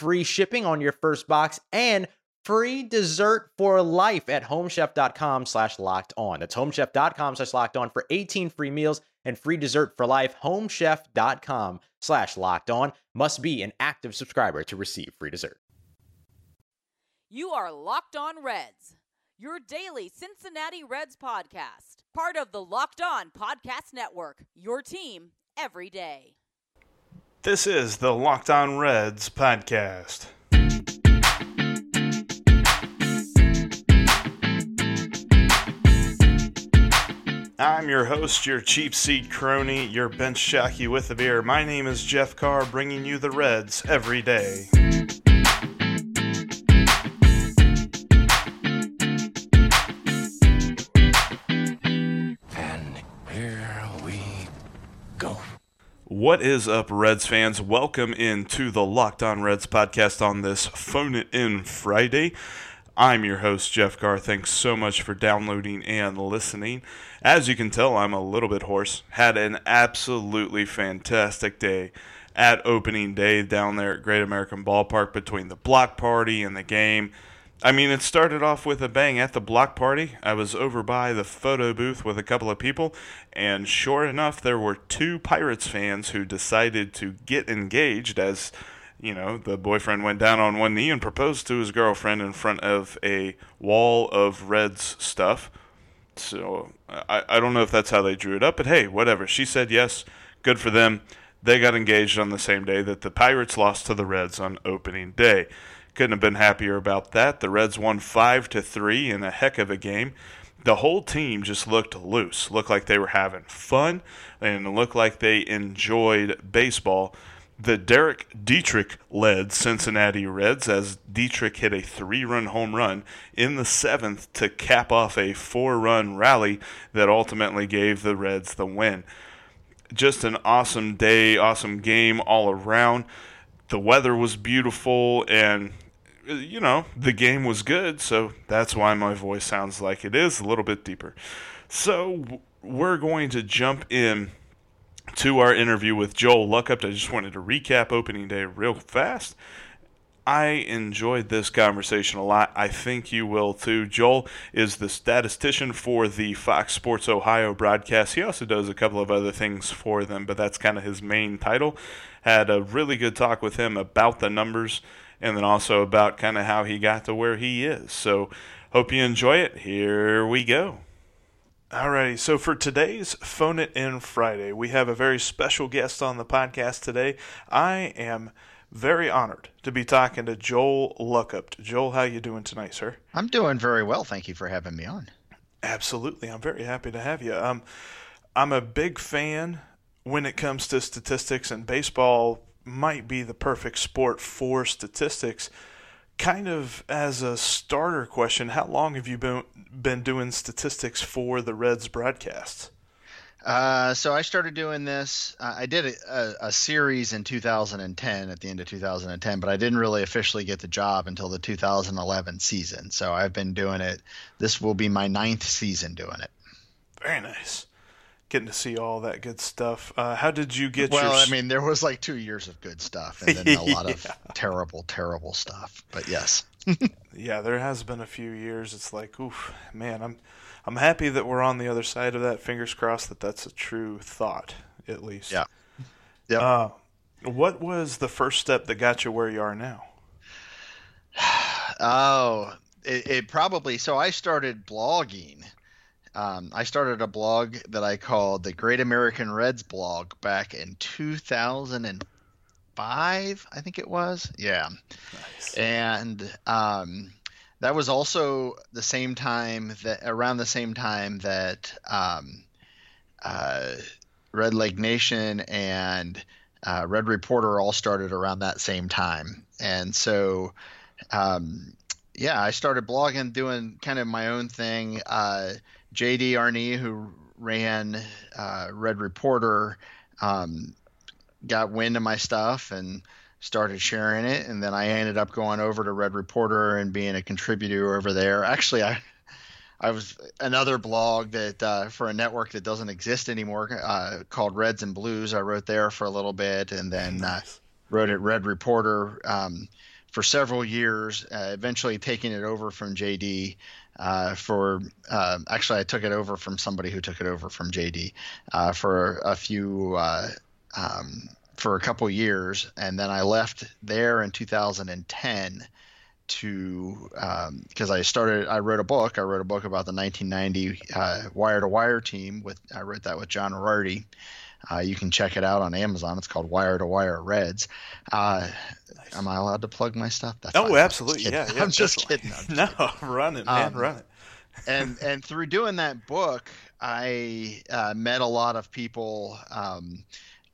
free shipping on your first box and free dessert for life at homechef.com slash locked on. That's homechef.com slash locked on for 18 free meals and free dessert for life. Homechef.com slash locked on must be an active subscriber to receive free dessert. You are Locked On Reds, your daily Cincinnati Reds podcast, part of the Locked On Podcast Network, your team every day. This is the Locked On Reds podcast. I'm your host, your cheap seat crony, your bench jockey with a beer. My name is Jeff Carr, bringing you the Reds every day. What is up, Reds fans? Welcome into the Locked On Reds podcast on this Phone It In Friday. I'm your host, Jeff Carr. Thanks so much for downloading and listening. As you can tell, I'm a little bit hoarse. Had an absolutely fantastic day at opening day down there at Great American Ballpark between the block party and the game. I mean, it started off with a bang at the block party. I was over by the photo booth with a couple of people, and sure enough, there were two Pirates fans who decided to get engaged as, you know, the boyfriend went down on one knee and proposed to his girlfriend in front of a wall of Reds stuff. So I, I don't know if that's how they drew it up, but hey, whatever. She said yes. Good for them. They got engaged on the same day that the Pirates lost to the Reds on opening day. Couldn't have been happier about that. The Reds won five to three in a heck of a game. The whole team just looked loose, looked like they were having fun, and looked like they enjoyed baseball. The Derek Dietrich led Cincinnati Reds as Dietrich hit a three run home run in the seventh to cap off a four run rally that ultimately gave the Reds the win. Just an awesome day, awesome game all around. The weather was beautiful, and you know, the game was good, so that's why my voice sounds like it is a little bit deeper. So, we're going to jump in to our interview with Joel Luckhaupt. I just wanted to recap opening day real fast. I enjoyed this conversation a lot. I think you will too. Joel is the statistician for the Fox Sports Ohio broadcast. He also does a couple of other things for them, but that's kind of his main title. Had a really good talk with him about the numbers and then also about kind of how he got to where he is. So, hope you enjoy it. Here we go. Alrighty, so for today's Phone It In Friday, we have a very special guest on the podcast today. I am very honored to be talking to Joel Luckhaupt. Joel, how you doing tonight, sir? I'm doing very well. Thank you for having me on. Absolutely, I'm very happy to have you. Um, I'm a big fan when it comes to statistics, and baseball might be the perfect sport for statistics. Kind of as a starter question, how long have you been been doing statistics for the Reds broadcasts? Uh, so I started doing this. Uh, I did a, a, a, series in 2010 at the end of 2010, but I didn't really officially get the job until the 2011 season. So I've been doing it. This will be my ninth season doing it. Very nice. Getting to see all that good stuff. Uh, how did you get well, your? I mean, there was like two years of good stuff, and then a lot yeah. of terrible, terrible stuff. But yes. yeah, there has been a few years. It's like, oof, man, I'm I'm happy that we're on the other side of that. Fingers crossed that that's a true thought, at least. Yeah. Yeah. Uh, what was the first step that got you where you are now? oh, it, it, probably. So I started blogging Um, I started a blog that I called the Great American Reds blog back in 2005, I think it was. Yeah. Nice. And um, that was also the same time that around the same time that um, uh, Redleg Nation and uh, Red Reporter all started around that same time. And so, um, yeah, I started blogging, doing kind of my own thing. Uh, JD Arney, who ran uh, Red Reporter, um, got wind of my stuff and started sharing it. And then I ended up going over to Red Reporter and being a contributor over there. Actually, I I was another blog that uh, for a network that doesn't exist anymore uh, called Reds and Blues. I wrote there for a little bit, and then uh, wrote at Red Reporter um, for several years. Uh, eventually, taking it over from JD. Uh, for uh, actually, I took it over from somebody who took it over from JD for a few um, for a couple years, and then I left there in 2010 to because um, I started I wrote a book I wrote a book about the 1990 uh, wire to wire team with I wrote that with John Erardi. Uh, you can check it out on Amazon. It's called Wire to Wire Reds. Uh, nice. Am I allowed to plug my stuff? That's oh, absolutely. Yeah, yeah, I'm just kidding. I'm just no, kidding. run it, man, um, run it. and and through doing that book, I uh, met a lot of people. Um,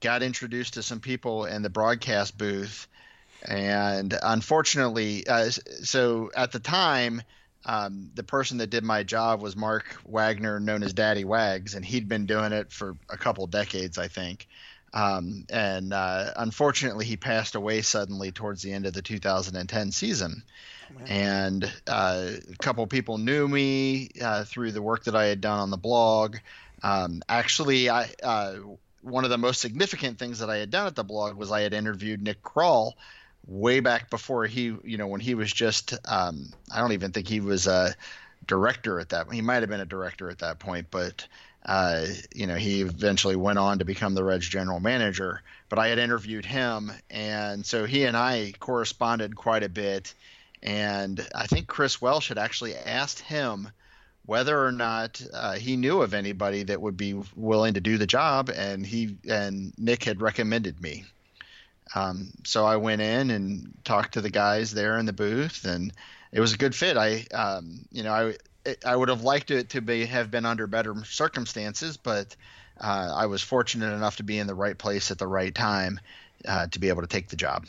got introduced to some people in the broadcast booth and unfortunately, uh, so at the time, um, the person that did my job was Mark Wagner, known as Daddy Wags, and he'd been doing it for a couple decades, I think. Um, and uh, unfortunately, he passed away suddenly towards the end of the 2010 season. And uh, a couple people knew me uh, through the work that I had done on the blog. Um, actually, I uh, one of the most significant things that I had done at the blog was I had interviewed Nick Krall way back before he, you know, when he was just, um, I don't even think he was a director at that. He might have been a director at that point, but uh, you know, he eventually went on to become the Reds general manager. But I had interviewed him, and so he and I corresponded quite a bit. And I think Chris Welsh had actually asked him whether or not uh, he knew of anybody that would be willing to do the job, and he and Nick had recommended me. Um, so I went in and talked to the guys there in the booth, and it was a good fit. I, um, you know, I I would have liked it to be have been under better circumstances, but uh, I was fortunate enough to be in the right place at the right time uh, to be able to take the job.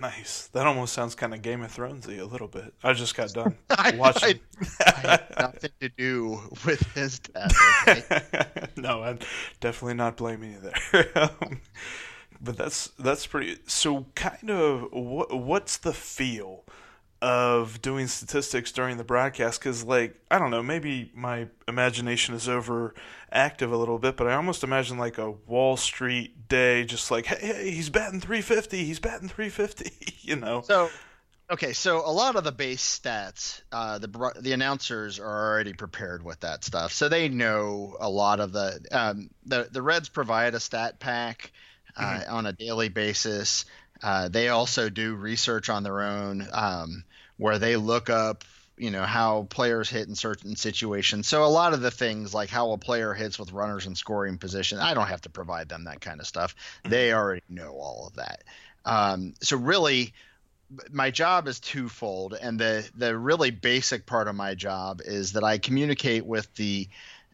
Nice. That almost sounds kind of Game of Thronesy a little bit. I just got done I, watching. I, I had nothing to do with his death. Okay? no, I'm definitely not blaming you there. um, but that's that's pretty. So, kind of, what what's the feel of doing statistics during the broadcast? Because, like, I don't know, maybe my imagination is overactive a little bit, but I almost imagine like a Wall Street day, just like, hey, hey, he's batting 350, he's batting 350, you know. So. Okay, so a lot of the base stats, uh, the the announcers are already prepared with that stuff, so they know a lot of the um, the the Reds provide a stat pack mm-hmm. on a daily basis. Uh, they also do research on their own um, where they look up you know how players hit in certain situations. So a lot of the things like how a player hits with runners in scoring position i don't have to provide them that kind of stuff. Mm-hmm. they already know all of that. Um, so really my job is twofold and the the really basic part of my job is that i communicate with the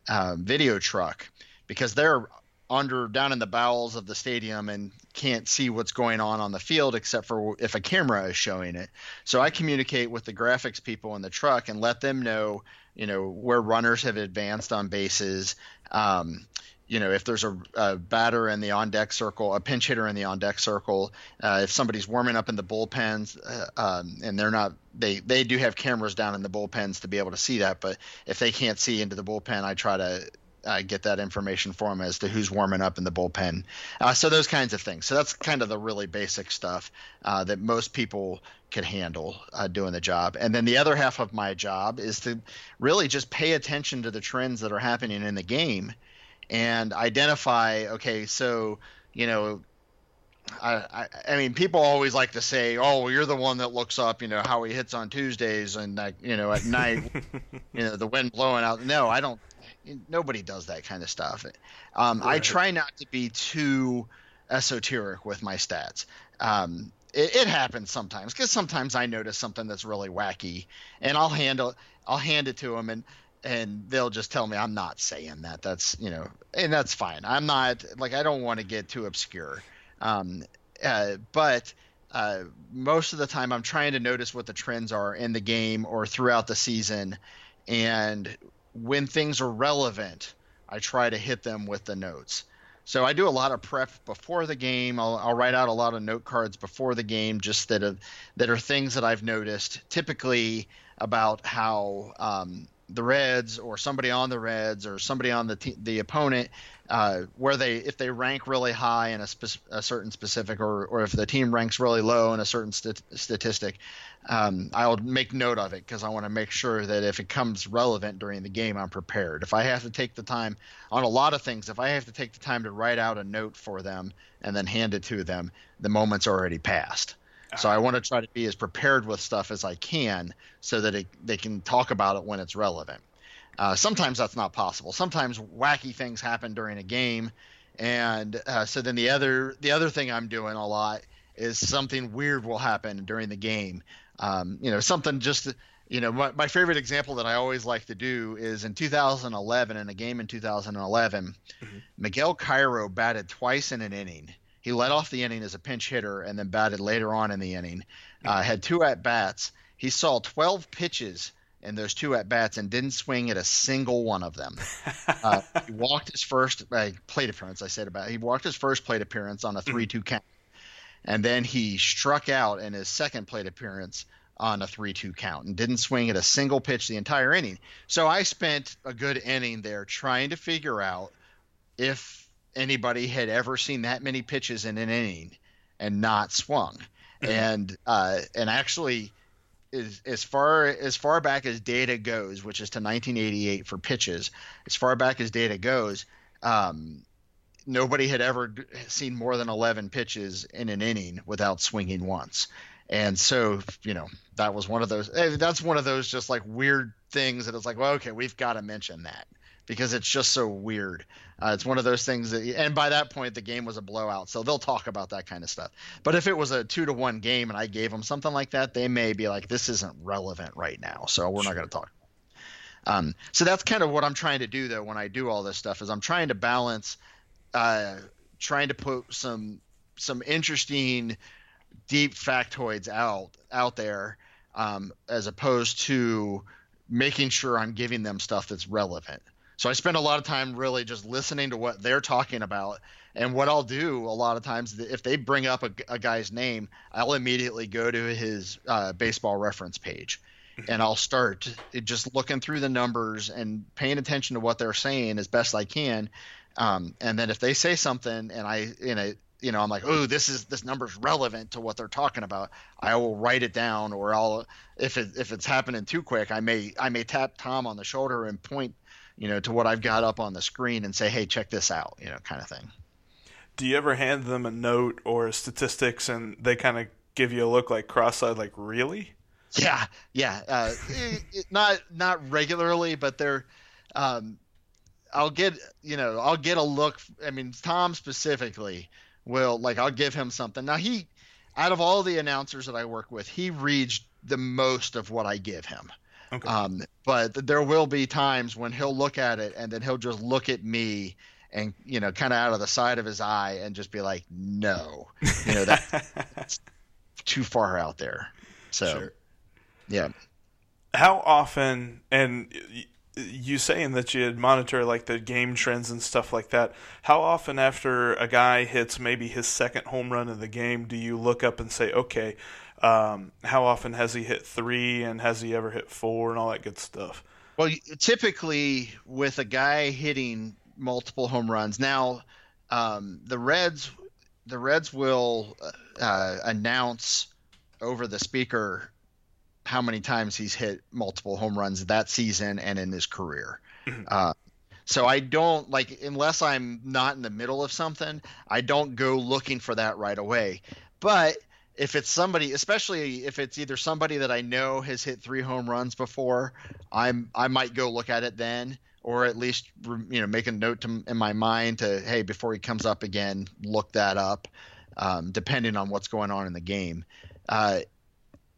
uh, video truck because they're under down in the bowels of the stadium and can't see what's going on on the field except for if a camera is showing it. So I communicate with the graphics people in the truck and let them know, you know, where runners have advanced on bases. Um, you know, if there's a, a, batter in the on deck circle, a pinch hitter in the on deck circle, uh, if somebody's warming up in the bullpens, uh, um, and they're not, they they do have cameras down in the bullpens to be able to see that. But if they can't see into the bullpen, I try to uh, get that information for them as to who's warming up in the bullpen. Uh, so those kinds of things. So that's kind of the really basic stuff uh, that most people could handle uh, doing the job. And then the other half of my job is to really just pay attention to the trends that are happening in the game and identify. Okay, so you know I, I, mean, people always like to say, "Oh, well, you're the one that looks up, you know, how he hits on Tuesdays and uh, you know at night, you know, the wind blowing out." No, I don't. Nobody does that kind of stuff. Um, right. I try not to be too esoteric with my stats. Um, it, it, happens sometimes because sometimes I notice something that's really wacky, and I'll handle I'll hand it to them, and and they'll just tell me I'm not saying that. That's you know, and that's fine. I'm not like I don't want to get too obscure, um, uh, but. Uh, most of the time, I'm trying to notice what the trends are in the game or throughout the season, and when things are relevant, I try to hit them with the notes. So I do a lot of prep before the game. I'll, I'll, write out a lot of note cards before the game, just that are, that are things that I've noticed, typically about how um, the Reds or somebody on the Reds or somebody on the t- the opponent, uh, where they if they rank really high in a, spe- a certain specific or or if the team ranks really low in a certain st- statistic, um, I'll make note of it because I want to make sure that if it comes relevant during the game, I'm prepared. If I have to take the time on a lot of things, if I have to take the time to write out a note for them and then hand it to them, the moment's already passed. So I want to try to be as prepared with stuff as I can so that it, they can talk about it when it's relevant. Uh, sometimes that's not possible. Sometimes wacky things happen during a game, and uh, so then the other the other thing I'm doing a lot is something weird will happen during the game um, you know, something just, you know, my, my favorite example that I always like to do is in 2011, in a game in 2011, mm-hmm. Miguel Cairo batted twice in an inning. He led off the inning as a pinch hitter and then batted later on in the inning. Uh, mm-hmm. Uh, had two at bats. He saw 12 pitches in those two at bats and didn't swing at a single one of them. Uh, he walked his first uh, plate appearance. I said about he walked his first plate appearance on a three-two mm-hmm. count and then he struck out in his second plate appearance on a 3-2 count and didn't swing at a single pitch the entire inning. So I spent a good inning there trying to figure out if anybody had ever seen that many pitches in an inning and not swung. Mm-hmm. And uh, and actually as, as far as far back as data goes, which is to 1988 for pitches, as far back as data goes, um, nobody had ever seen more than 11 pitches in an inning without swinging once. And so, you know, that was one of those, eh, that's one of those just like weird things that it's like, well, okay, we've got to mention that because it's just so weird. Uh, it's one of those things that, and by that point, the game was a blowout. So they'll talk about that kind of stuff. But if it was a two to one game and I gave them something like that, they may be like, this isn't relevant right now. So we're sure. not going to talk. Um, so that's kind of what I'm trying to do though when I do all this stuff is I'm trying to balance – uh, trying to put some some interesting deep factoids out out there um, as opposed to making sure I'm giving them stuff that's relevant. So I spend a lot of time really just listening to what they're talking about. And what I'll do a lot of times, if they bring up a, a guy's name, I'll immediately go to his uh, baseball reference page mm-hmm. and I'll start just looking through the numbers and paying attention to what they're saying as best I can um, and then if they say something and I, you know, you know, I'm like, oh, this is this number's relevant to what they're talking about. I will write it down, or I'll if it if it's happening too quick, I may I may tap Tom on the shoulder and point, you know, to what I've got up on the screen and say, hey, check this out, you know, kind of thing. Do you ever hand them a note or statistics and they kind of give you a look like cross-eyed, like really? Yeah, yeah. Uh, it, not not regularly, but they're um, I'll get you know I'll get a look. I mean, Tom specifically will like I'll give him something. Now he, out of all the announcers that I work with, he reads the most of what I give him. Okay. Um, but there will be times when he'll look at it and then he'll just look at me and you know kind of out of the side of his eye and just be like, no, you know that, that's too far out there. So, sure. yeah. How often and you saying that you'd monitor like the game trends and stuff like that. How often after a guy hits maybe his second home run in the game do you look up and say, okay, um, how often has he hit three and has he ever hit four and all that good stuff? Well, typically with a guy hitting multiple home runs, now um, the Reds the Reds will uh, announce over the speaker how many times he's hit multiple home runs that season and in his career. Mm-hmm. Uh, so I don't like unless I'm not in the middle of something, I don't go looking for that right away. But if it's somebody, especially if it's either somebody that I know has hit three home runs before, I'm I might go look at it then, or at least you know make a note to, in my mind to hey before he comes up again, look that up, um, depending on what's going on in the game. Uh,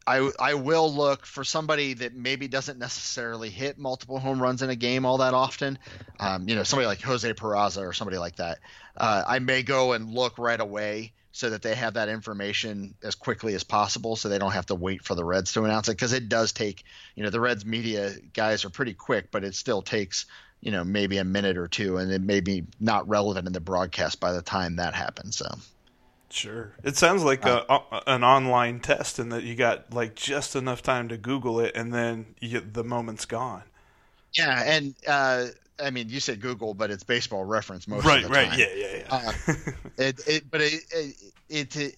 I I will look for somebody that maybe doesn't necessarily hit multiple home runs in a game all that often. Um, you know, somebody like Jose Peraza or somebody like that. Uh, I may go and look right away so that they have that information as quickly as possible, so they don't have to wait for the Reds to announce it because it does take. You know, the Reds media guys are pretty quick, but it still takes you know maybe a minute or two, and it may be not relevant in the broadcast by the time that happens. So. Sure. It sounds like uh, a, an online test in that you got like just enough time to Google it and then you, the moment's gone. Yeah, and uh, I mean, you said Google, but it's baseball reference most right, of the right. time. Yeah, yeah, yeah. Uh, it, it, but it, it, it,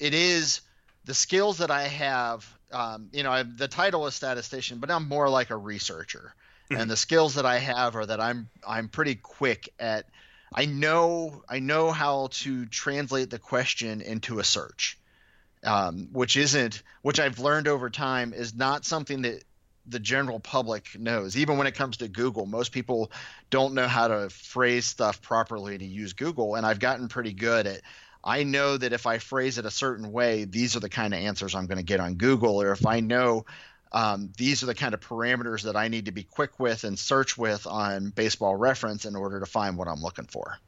it is the skills that I have. Um, you know, I, the title is statistician, but I'm more like a researcher, and the skills that I have are that I'm I'm pretty quick at I know I know how to translate the question into a search, um, which isn't which I've learned over time is not something that the general public knows. Even when it comes to Google, most people don't know how to phrase stuff properly to use Google, and I've gotten pretty good at. I know that if I phrase it a certain way, these are the kind of answers I'm going to get on Google, or if I know um, these are the kind of parameters that I need to be quick with and search with on baseball reference in order to find what I'm looking for.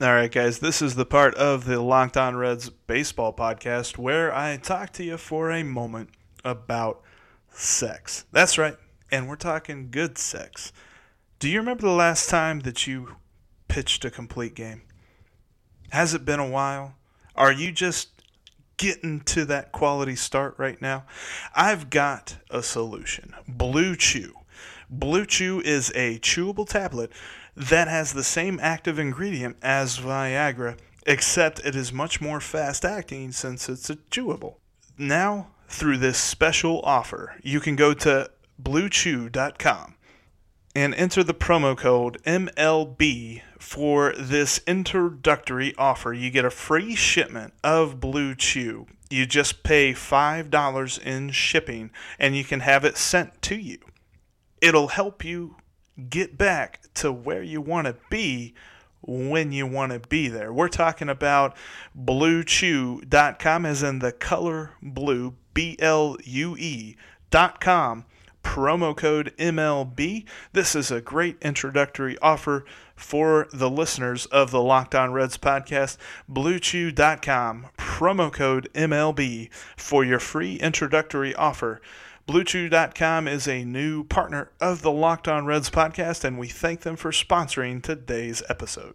All right, guys, this is the part of the Locked On Reds baseball podcast where I talk to you for a moment about sex. That's right, and we're talking good sex. Do you remember the last time that you pitched a complete game? Has it been a while? Are you just getting to that quality start right now? I've got a solution Blue Chew. Blue Chew is a chewable tablet that has the same active ingredient as Viagra, except it is much more fast acting since it's a chewable. Now, through this special offer, you can go to bluechew.com and enter the promo code MLB for this introductory offer. You get a free shipment of Blue Chew. You just pay $5 in shipping and you can have it sent to you. It'll help you get back to where you want to be when you want to be there. We're talking about bluechew.com as in the color blue, B L U E dot com promo code MLB. This is a great introductory offer for the listeners of the Locked On Reds podcast. BlueChew.com, promo code MLB for your free introductory offer. BlueChew.com is a new partner of the Locked On Reds podcast, and we thank them for sponsoring today's episode.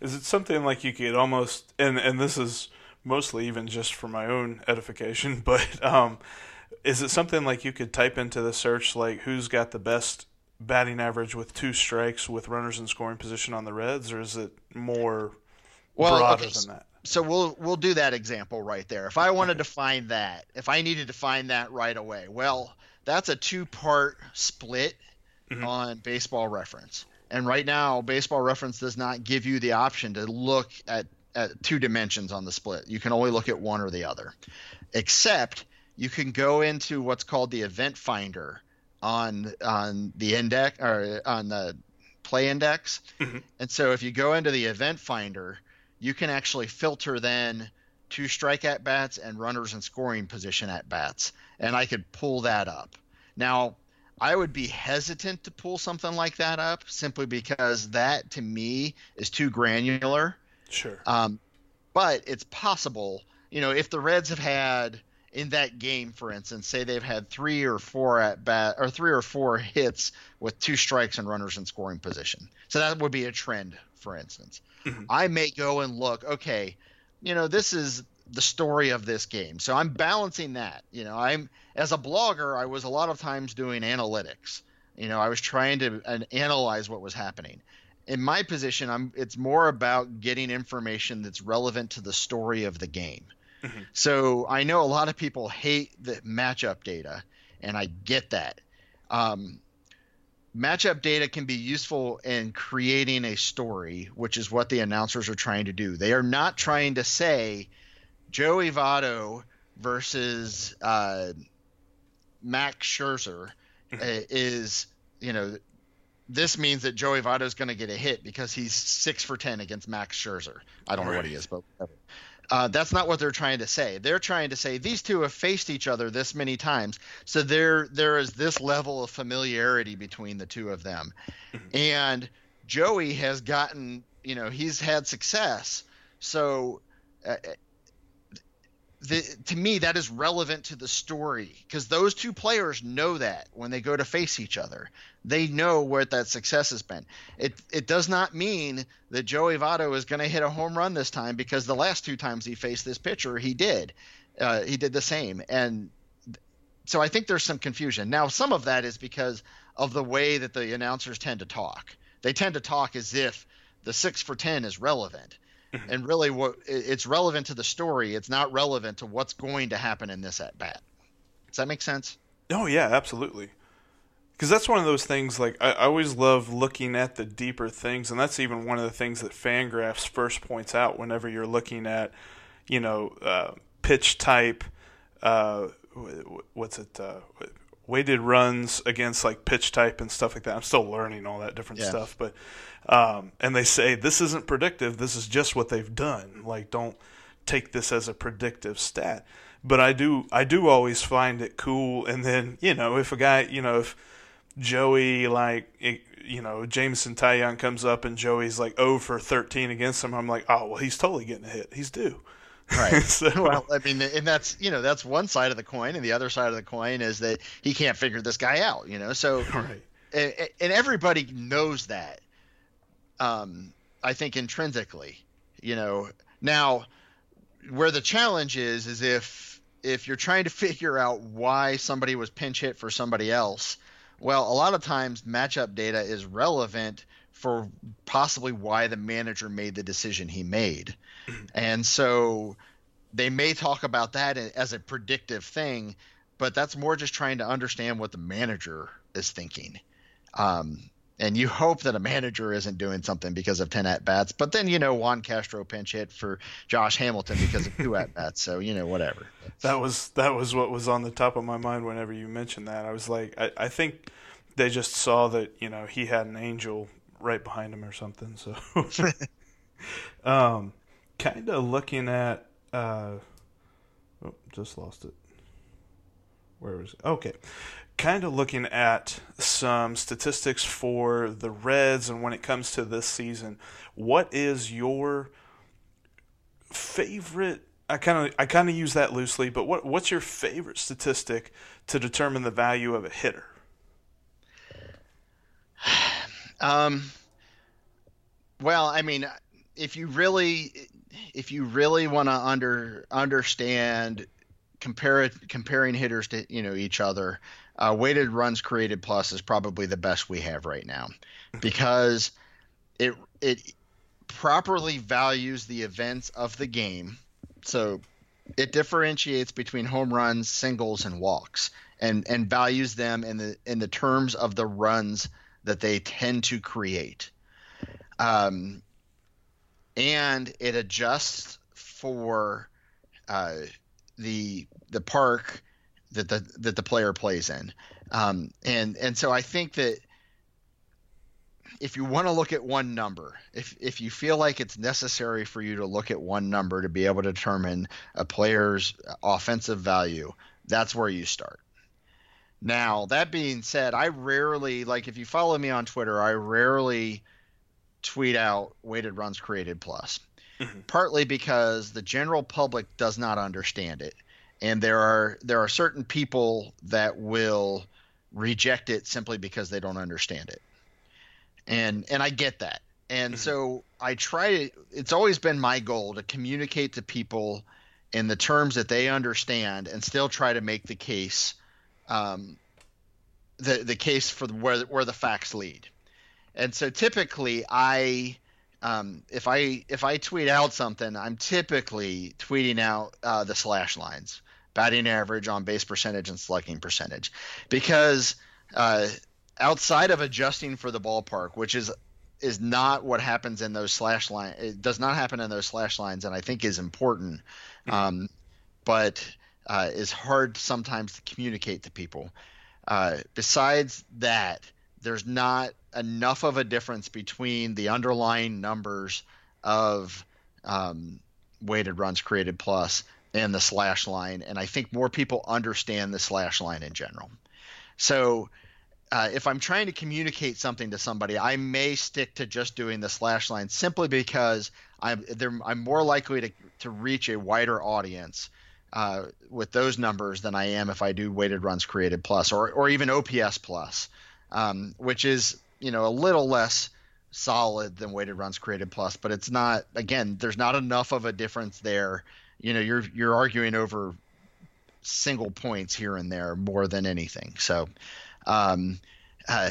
Is it something like you could almost and and this is mostly even just for my own edification, but um, is it something like you could type into the search like who's got the best batting average with two strikes with runners in scoring position on the Reds, or is it more Well, broader okay, than that? So we'll we'll do that example right there. If I wanted to find that, if I needed to find that right away, well, that's a two-part split on Baseball Reference. And right now, Baseball Reference does not give you the option to look at at two dimensions on the split. You can only look at one or the other. Except you can go into what's called the event finder on on the index or on the play index. Mm-hmm. And so if you go into the event finder, you can actually filter then two strike at bats and runners in scoring position at bats. And I could pull that up. Now, I would be hesitant to pull something like that up simply because that to me is too granular. Sure. Um, but it's possible, you know, if the Reds have had in that game, for instance, say they've had three or four at bat or three or four hits with two strikes and runners in scoring position. So that would be a trend, for instance. I may go and look, okay, you know, this is the story of this game. So I'm balancing that. You know, I'm as a blogger, I was a lot of times doing analytics. You know, I was trying to uh, analyze what was happening. In my position, I'm it's more about getting information that's relevant to the story of the game. Mm-hmm. So I know a lot of people hate the matchup data, and I get that. Um, matchup data can be useful in creating a story, which is what the announcers are trying to do. They are not trying to say Joey Votto versus uh, Max Scherzer uh, is, you know, this means that Joey Votto is going to get a hit because he's six for ten against Max Scherzer. I don't right. know what he is, but uh, that's not what they're trying to say. They're trying to say these two have faced each other this many times, so there there is this level of familiarity between the two of them, and Joey has gotten, you know, he's had success. So uh, the, to me that is relevant to the story because those two players know that when they go to face each other. They know where that success has been. It it does not mean that Joey Votto is going to hit a home run this time because the last two times he faced this pitcher he did. Uh, he did the same. And so I think there's some confusion. Now some of that is because of the way that the announcers tend to talk. They tend to talk as if the 6 for 10 is relevant. and really what it's relevant to the story. It's not relevant to what's going to happen in this at bat. Does that make sense? Oh yeah absolutely. Because that's one of those things like I, I, always love looking at the deeper things and that's even one of the things that fangraphs first points out whenever you're looking at you know uh, pitch type uh, what's it uh, weighted runs against like pitch type and stuff like that i'm still learning all that different yeah. stuff but um, and they say this isn't predictive. This is just what they've done. Like, don't take this as a predictive stat. But I do, I do always find it cool. And then, you know, if a guy, you know, if Joey like, you know, Jameson Taillon comes up and Joey's like 0 for 13 against him, I'm like, oh well, he's totally getting a hit. He's due. Right. so, well, I mean, and that's you know that's one side of the coin, and the other side of the coin is that he can't figure this guy out. You know, so right. and, and everybody knows that um, I think intrinsically, you know. Now, where the challenge is is if if you're trying to figure out why somebody was pinch hit for somebody else, well, a lot of times matchup data is relevant for possibly why the manager made the decision he made. And so they may talk about that as a predictive thing, but that's more just trying to understand what the manager is thinking. Um, and you hope that a manager isn't doing something because of 10 at bats. But then, you know, Juan Castro pinch hit for Josh Hamilton because of two at bats. So, you know, whatever. That was that was what was on the top of my mind whenever you mentioned that. I was like, I, I think they just saw that, you know, he had an angel right behind him or something. So, um, kind of looking at, uh, oh, just lost it. Where was it? Okay kind of looking at some statistics for the Reds and when it comes to this season, what is your favorite? I kind of I kind of use that loosely, but what what's your favorite statistic to determine the value of a hitter? Um. Well, I mean, if you really if you really want to under understand compare comparing hitters to you know each other uh, weighted runs created plus is probably the best we have right now because it it properly values the events of the game. So it differentiates between home runs, singles, and walks, and and values them in the in the terms of the runs that they tend to create. Um, and it adjusts for uh, the the park that the that the player plays in. Um, and and so I think that if you want to look at one number, if if you feel like it's necessary for you to look at one number to be able to determine a player's offensive value, that's where you start. Now, that being said, I rarely like if you follow me on Twitter, I rarely tweet out weighted runs created plus. Mm-hmm. Partly because the general public does not understand it and there are there are certain people that will reject it simply because they don't understand it and and I get that And so I try to, it's always been my goal to communicate to people in the terms that they understand and still try to make the case, um, the, the case for where, where the facts lead. And so typically I, um, if I if I tweet out something, I'm typically tweeting out uh, the slash lines, batting average, on base percentage, and slugging percentage, because uh, outside of adjusting for the ballpark, which is is not what happens in those slash line. It does not happen in those slash lines, and I think is important, um, but uh, is hard sometimes to communicate to people. Uh, besides that, there's not enough of a difference between the underlying numbers of um, weighted runs created plus and the slash line, and I think more people understand the slash line in general. So uh, if I'm trying to communicate something to somebody, I may stick to just doing the slash line simply because I'm I'm more likely to to reach a wider audience uh, with those numbers than I am if I do weighted runs created plus or or even OPS plus, um, which is you know a little less solid than weighted runs created plus, but it's not again there's not enough of a difference there. You know you're you're arguing over single points here and there more than anything. So um, uh,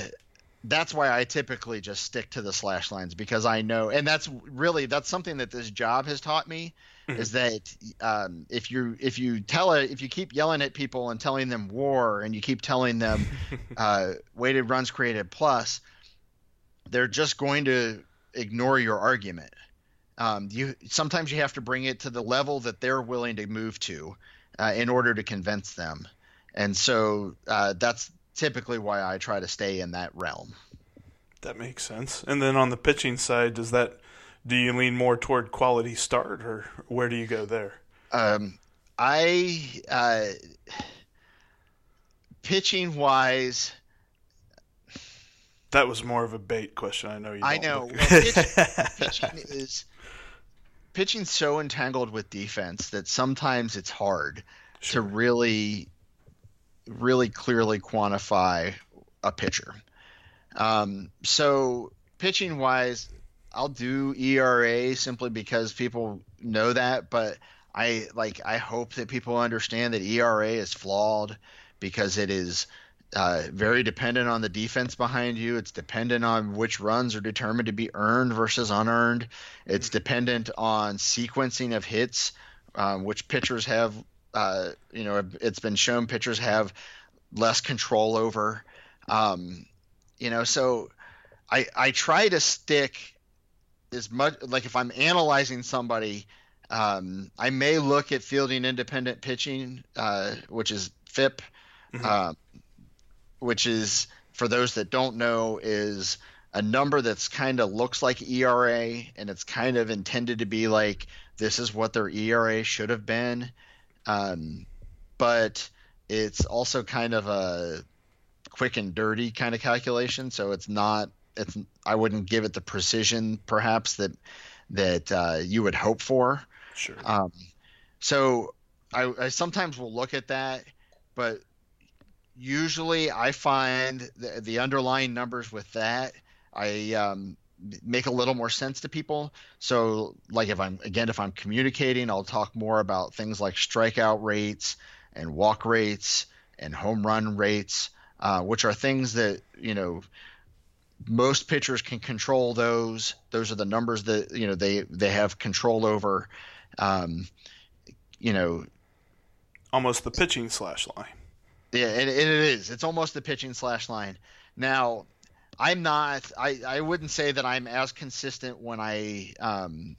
that's why I typically just stick to the slash lines because I know, and that's really that's something that this job has taught me mm-hmm. is that um, if you if you tell it if you keep yelling at people and telling them war and you keep telling them uh, weighted runs created plus, they're just going to ignore your argument. Um, you sometimes you have to bring it to the level that they're willing to move to uh, in order to convince them, and so uh, that's typically why I try to stay in that realm. That makes sense. And then on the pitching side, does that do you lean more toward quality start, or where do you go there? Um, I uh, pitching wise. That was more of a bait question. I know you. I know. Well, pitching, pitching is pitching so entangled with defense that sometimes it's hard sure. to really really clearly quantify a pitcher. Um, so pitching wise, I'll do ERA simply because people know that, but I like I hope that people understand that ERA is flawed because it is uh, very dependent on the defense behind you. It's dependent on which runs are determined to be earned versus unearned. It's dependent on sequencing of hits, um, which pitchers have uh, you know, it's been shown pitchers have less control over. Um, you know, so I I try to stick as much like if I'm analyzing somebody, um, I may look at fielding independent pitching, uh, which is FIP, mm-hmm. uh, which is for those that don't know is a number that's kind of looks like ERA and it's kind of intended to be like this is what their ERA should have been. Um, but it's also kind of a quick and dirty kind of calculation, so it's not. It's I wouldn't give it the precision perhaps that that uh, you would hope for. Sure. Um, so I, I sometimes will look at that, but usually I find the, the underlying numbers with that I um, make a little more sense to people. So, like if I'm again, if I'm communicating, I'll talk more about things like strikeout rates and walk rates and home run rates, uh, which are things that you know most pitchers can control those. Those are the numbers that you know they they have control over. Um, you know, almost the pitching slash line. Yeah, and, it is. It's almost the pitching slash line. Now, I'm not. I, I wouldn't say that I'm as consistent when I um,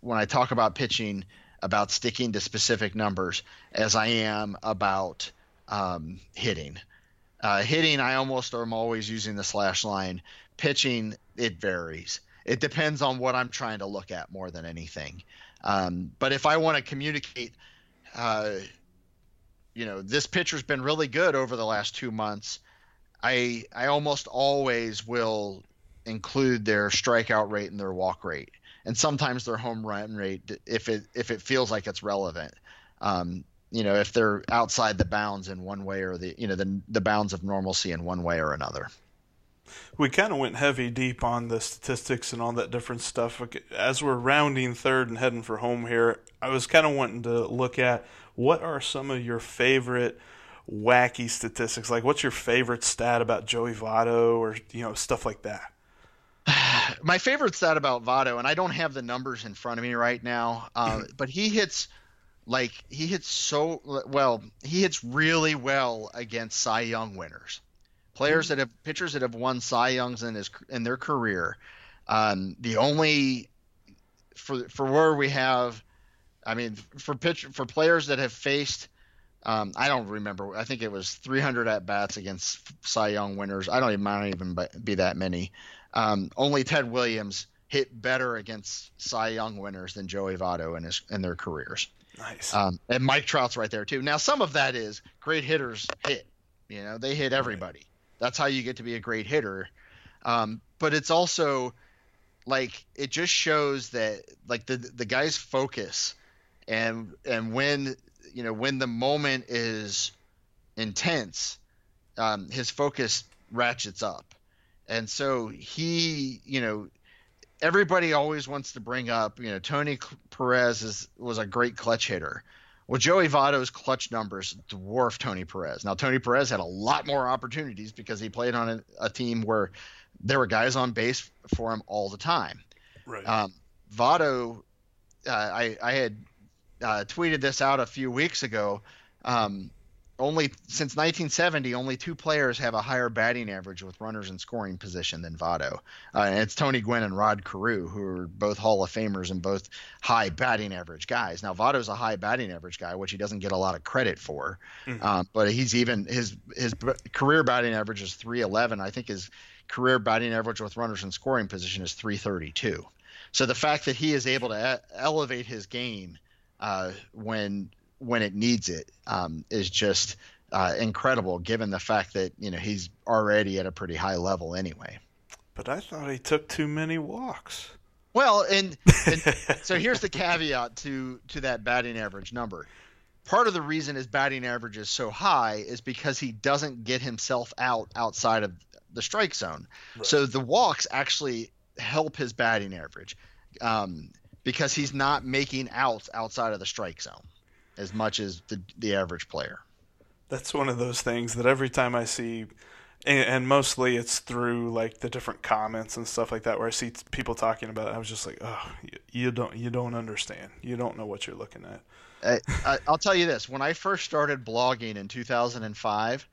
when I talk about pitching about sticking to specific numbers as I am about um, hitting. Uh, hitting, I almost am always using the slash line. Pitching, it varies. It depends on what I'm trying to look at more than anything. Um, but if I want to communicate, uh, you know, this pitcher's been really good over the last two months I I almost always will include their strikeout rate and their walk rate, and sometimes their home run rate if it if it feels like it's relevant. Um, you know, if they're outside the bounds in one way or the you know the the bounds of normalcy in one way or another. We kind of went heavy deep on the statistics and all that different stuff. As we're rounding third and heading for home here, I was kind of wanting to look at what are some of your favorite wacky statistics. Like, what's your favorite stat about Joey Votto, or you know, stuff like that. My favorite stat about Votto, and I don't have the numbers in front of me right now, uh, but he hits like he hits so well. He hits really well against Cy Young winners players that have pitchers that have won Cy Youngs in his in their career. Um, the only for for where we have, I mean, for pitch for players that have faced, um, I don't remember. I think it was 300 at bats against Cy Young winners. I don't even might even be that many. Um, only Ted Williams hit better against Cy Young winners than Joey Votto in his in their careers. Nice. Um, and Mike Trout's right there too. Now some of that is great hitters hit. You know, they hit everybody. That's how you get to be a great hitter. Um, but it's also like it just shows that like the the guy's focus and and when you know when the moment is intense, um, his focus ratchets up, and so he you know everybody always wants to bring up you know Tony Perez is was a great clutch hitter well, Joey Votto's clutch numbers dwarf Tony Perez. Now, Tony Perez had a lot more opportunities because he played on a, a team where there were guys on base for him all the time. Right. Um, Votto, uh, I, I had uh, tweeted this out a few weeks ago. Um, only since 1970, only two players have a higher batting average with runners in scoring position than Votto. Uh, and it's Tony Gwynn and Rod Carew, who are both Hall of Famers and both high batting average guys. Now Votto's a high batting average guy, which he doesn't get a lot of credit for. Mm-hmm. Um, but he's even his his career batting average is 311. I think his career batting average with runners in scoring position is 332. So the fact that he is able to elevate his game uh, when when it needs it um, is just uh, incredible, given the fact that you know he's already at a pretty high level anyway. But I thought he took too many walks. Well, and, and so here's the caveat to to that batting average number. Part of the reason his batting average is so high is because he doesn't get himself out outside of the strike zone. Right. So the walks actually help his batting average um, because he's not making outs outside of the strike zone as much as the the average player. That's one of those things that every time I see, and, and, mostly it's through like the different comments and stuff like that, where I see people talking about. It, I was just like, oh, you, you don't you don't understand. You don't know what you're looking at. I, I'll tell you this: when I first started blogging in 2005.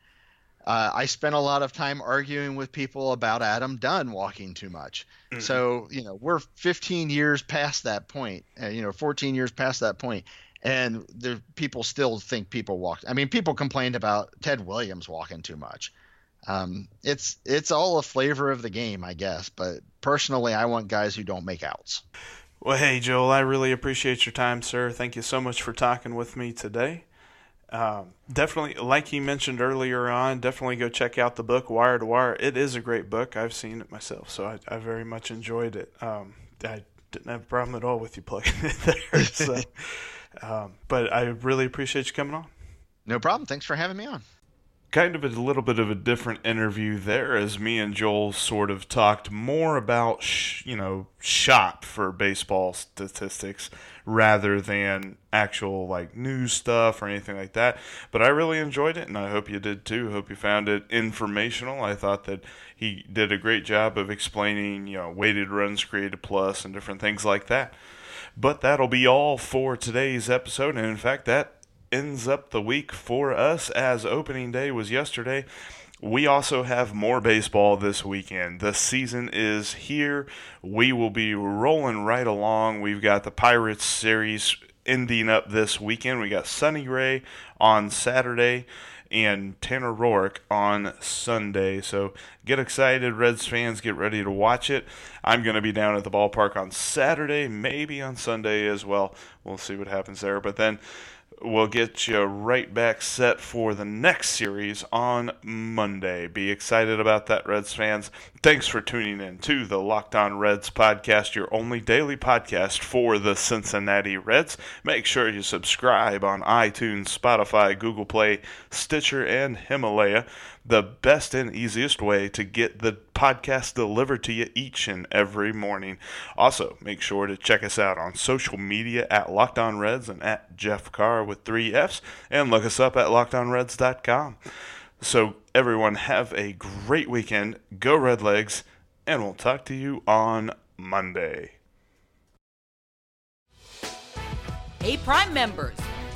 Uh, I spent a lot of time arguing with people about Adam Dunn walking too much. Mm-hmm. So, you know, we're 15 years past that point, uh, you know, 14 years past that point, and the people still think people walk. I mean, people complained about Ted Williams walking too much. Um, it's it's all a flavor of the game, I guess. But personally, I want guys who don't make outs. Well, hey Joel, I really appreciate your time, sir. Thank you so much for talking with me today. Um, definitely, like he mentioned earlier on, definitely go check out the book Wire to Wire. It is a great book. I've seen it myself, so I, I very much enjoyed it. Um, I didn't have a problem at all with you plugging it there. So. Um, but I really appreciate you coming on. No problem. Thanks for having me on. Kind of a little bit of a different interview there, as me and Joel sort of talked more about, sh- you know, shop for baseball statistics rather than actual like news stuff or anything like that. But I really enjoyed it, and I hope you did too. Hope you found it informational. I thought that he did a great job of explaining, you know, weighted runs created plus and different things like that. But that'll be all for today's episode. And in fact, that ends up the week for us as opening day was yesterday. We also have more baseball this weekend. The season is here. We will be rolling right along. We've got the Pirates series ending up this weekend. We got Sonny Gray on Saturday and Tanner Roark on Sunday. So get excited, Reds fans. Get ready to watch it. I'm going to be down at the ballpark on Saturday, maybe on Sunday as well. We'll see what happens there. But then we'll get you right back set for the next series on Monday. Be excited about that, Reds fans. Thanks for tuning in to the Locked On Reds podcast, your only daily podcast for the Cincinnati Reds. Make sure you subscribe on iTunes, Spotify, Google Play, Stitcher, and Himalaya. The best and easiest way to get the podcast delivered to you each and every morning. Also, make sure to check us out on social media at Locked On Reds and at Jeff Carr with three F's, and look us up at lockedonreds.com. So, everyone, have a great weekend. Go Red Legs, and we'll talk to you on Monday. Hey, Prime members,